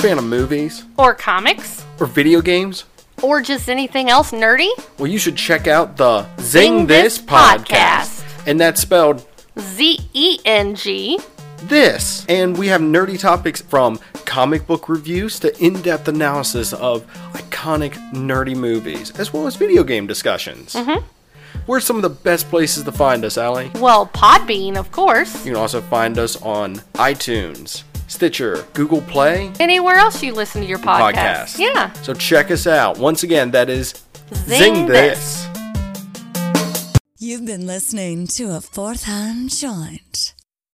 Fan of movies? Or comics? Or video games? Or just anything else nerdy? Well, you should check out the Zing Zing, This podcast. And that's spelled Z E N G. this. And we have nerdy topics from comic book reviews to in depth analysis of iconic nerdy movies, as well as video game discussions. Mhm. Where's some of the best places to find us, Allie? Well, Podbean, of course. You can also find us on iTunes, Stitcher, Google Play, Anywhere else you listen to your podcast. podcast. Yeah. So check us out. Once again, that is Zing Zing, This. this. You've been listening to a fourth hand joint.